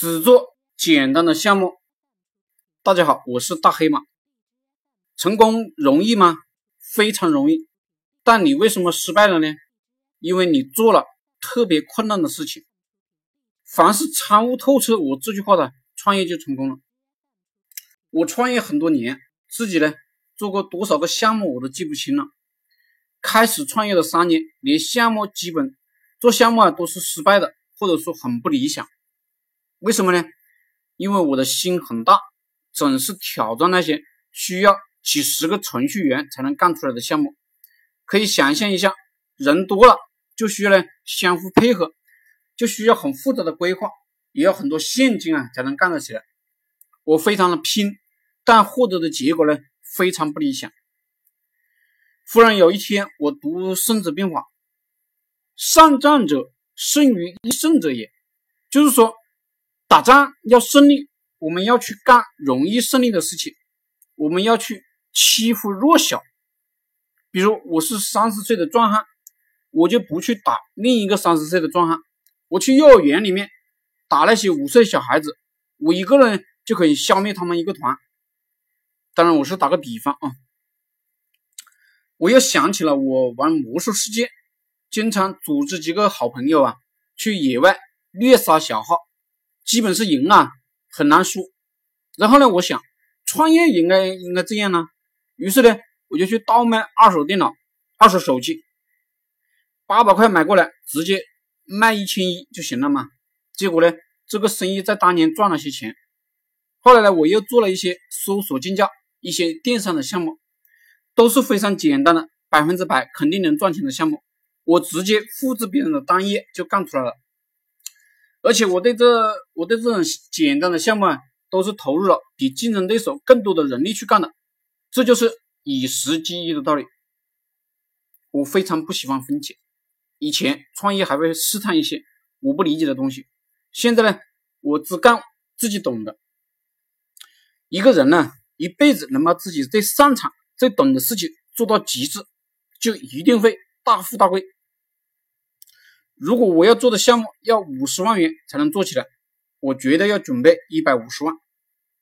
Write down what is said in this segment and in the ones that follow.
只做简单的项目。大家好，我是大黑马。成功容易吗？非常容易。但你为什么失败了呢？因为你做了特别困难的事情。凡是参悟透彻我这句话的，创业就成功了。我创业很多年，自己呢做过多少个项目我都记不清了。开始创业的三年，连项目基本做项目啊都是失败的，或者说很不理想。为什么呢？因为我的心很大，总是挑战那些需要几十个程序员才能干出来的项目。可以想象一下，人多了就需要呢相互配合，就需要很复杂的规划，也要很多现金啊才能干得起来。我非常的拼，但获得的结果呢非常不理想。忽然有一天，我读《孙子兵法》，善战者胜于易胜者也，就是说。打仗要胜利，我们要去干容易胜利的事情，我们要去欺负弱小。比如我是三十岁的壮汉，我就不去打另一个三十岁的壮汉，我去幼儿园里面打那些五岁小孩子，我一个人就可以消灭他们一个团。当然我是打个比方啊。我又想起了我玩魔兽世界，经常组织几个好朋友啊去野外虐杀小号。基本是赢啊，很难输。然后呢，我想创业应该应该这样呢。于是呢，我就去倒卖二手电脑、二手手机，八百块买过来，直接卖一千一就行了嘛。结果呢，这个生意在当年赚了些钱。后来呢，我又做了一些搜索竞价、一些电商的项目，都是非常简单的，百分之百肯定能赚钱的项目。我直接复制别人的单页就干出来了。而且我对这我对这种简单的项目啊，都是投入了比竞争对手更多的人力去干的，这就是以时计议的道理。我非常不喜欢分解，以前创业还会试探一些我不理解的东西，现在呢，我只干自己懂的。一个人呢，一辈子能把自己最擅长、最懂的事情做到极致，就一定会大富大贵。如果我要做的项目要五十万元才能做起来，我绝对要准备一百五十万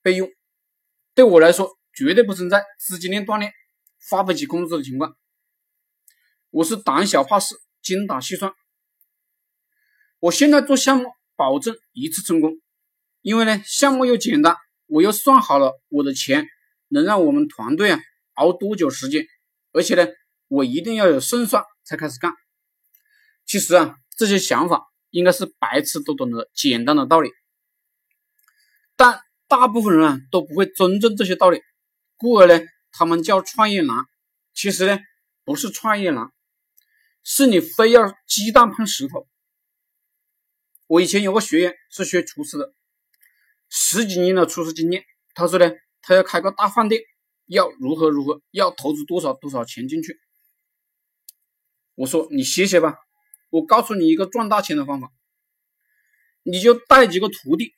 备用。对我来说，绝对不存在资金链断裂、发不起工资的情况。我是胆小怕事、精打细算。我现在做项目，保证一次成功，因为呢，项目又简单，我又算好了我的钱能让我们团队啊熬多久时间，而且呢，我一定要有胜算才开始干。其实啊。这些想法应该是白痴都懂的简单的道理，但大部分人啊都不会尊重这些道理，故而呢，他们叫创业难。其实呢，不是创业难，是你非要鸡蛋碰石头。我以前有个学员是学厨师的，十几年的厨师经验，他说呢，他要开个大饭店，要如何如何，要投资多少多少钱进去。我说你歇歇吧。我告诉你一个赚大钱的方法，你就带几个徒弟，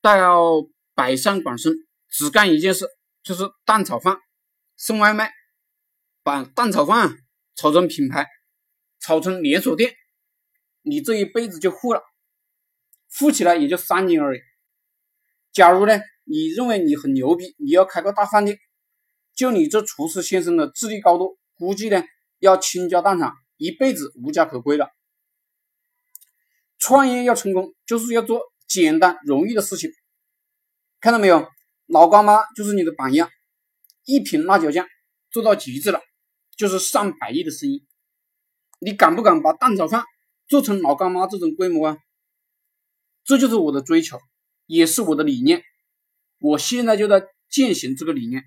到百善广深，只干一件事，就是蛋炒饭，送外卖，把蛋炒饭炒成品牌，炒成连锁店，你这一辈子就富了，富起来也就三年而已。假如呢，你认为你很牛逼，你要开个大饭店，就你这厨师先生的智力高度，估计呢要倾家荡产，一辈子无家可归了。创业要成功，就是要做简单容易的事情。看到没有，老干妈就是你的榜样，一瓶辣椒酱做到极致了，就是上百亿的生意。你敢不敢把蛋炒饭做成老干妈这种规模啊？这就是我的追求，也是我的理念。我现在就在践行这个理念。